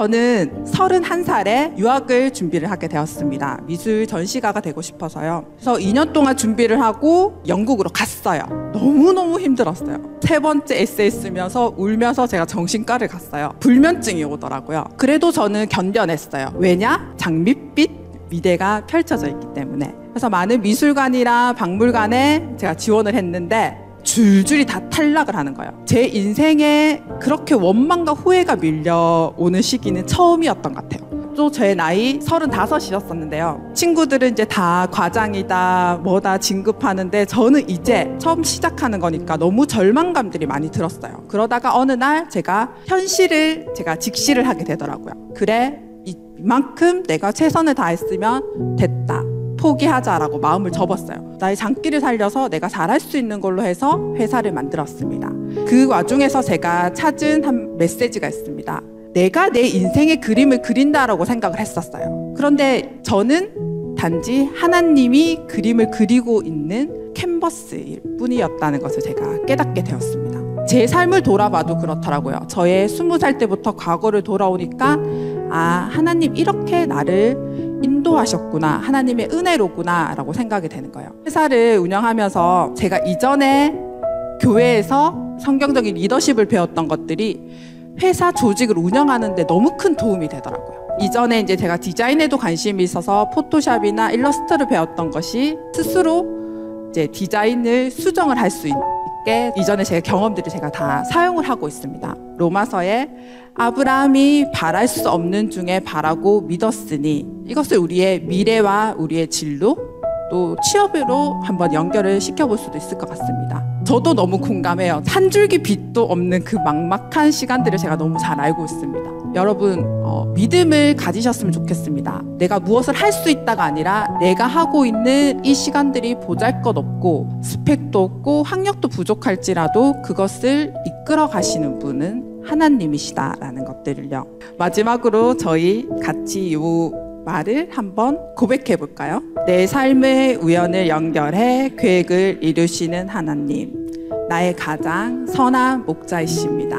저는 31살에 유학을 준비를 하게 되었습니다. 미술 전시가가 되고 싶어서요. 그래서 2년 동안 준비를 하고 영국으로 갔어요. 너무너무 힘들었어요. 세 번째 에세이 쓰면서 울면서 제가 정신과를 갔어요. 불면증이 오더라고요. 그래도 저는 견뎌냈어요. 왜냐? 장밋빛 미대가 펼쳐져 있기 때문에. 그래서 많은 미술관이랑 박물관에 제가 지원을 했는데 줄줄이 다 탈락을 하는 거예요. 제 인생에 그렇게 원망과 후회가 밀려오는 시기는 처음이었던 것 같아요. 또 제 나이 35이었었는데요. 친구들은 이제 다 과장이다, 뭐다 진급하는데 저는 이제 처음 시작하는 거니까 너무 절망감들이 많이 들었어요. 그러다가 어느 날 제가 현실을 제가 직시를 하게 되더라고요. 그래, 이만큼 내가 최선을 다했으면 됐다. 포기하자라고 마음을 접었어요. 나의 장기를 살려서 내가 잘할 수 있는 걸로 해서 회사를 만들었습니다. 그 와중에서 제가 찾은 한 메시지가 있습니다. 내가 내 인생의 그림을 그린다라고 생각을 했었어요. 그런데 저는 단지 하나님이 그림을 그리고 있는 캔버스일 뿐이었다는 것을 제가 깨닫게 되었습니다. 제 삶을 돌아봐도 그렇더라고요. 저의 스무 살 때부터 과거를 돌아오니까 아, 하나님 이렇게 나를 인도하셨구나. 하나님의 은혜로구나. 라고 생각이 되는 거예요. 회사를 운영하면서 제가 이전에 교회에서 성경적인 리더십을 배웠던 것들이 회사 조직을 운영하는데 너무 큰 도움이 되더라고요. 이전에 이제 제가 디자인에도 관심이 있어서 포토샵이나 일러스트를 배웠던 것이 스스로 이제 디자인을 수정을 할 수 있 게 이전에 제 경험들을 제가 다 사용을 하고 있습니다. 로마서에 아브라함이 바랄 수 없는 중에 바라고 믿었으니 이것을 우리의 미래와 우리의 진로 또 취업으로 한번 연결을 시켜볼 수도 있을 것 같습니다. 저도 너무 공감해요. 한 줄기 빛도 없는 그 막막한 시간들을 제가 너무 잘 알고 있습니다. 여러분 어, 믿음을 가지셨으면 좋겠습니다. 내가 무엇을 할 수 있다가 아니라 내가 하고 있는 이 시간들이 보잘것없고 스펙도 없고 학력도 부족할지라도 그것을 이끌어 가시는 분은 하나님이시다라는 것들을요. 마지막으로 저희 같이 요 말을 한번 고백해 볼까요? 내 삶의 우연을 연결해 계획을 이루시는 하나님. 나의 가장 선한 목자이십니다.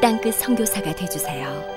땅끝 성교사가 되주세요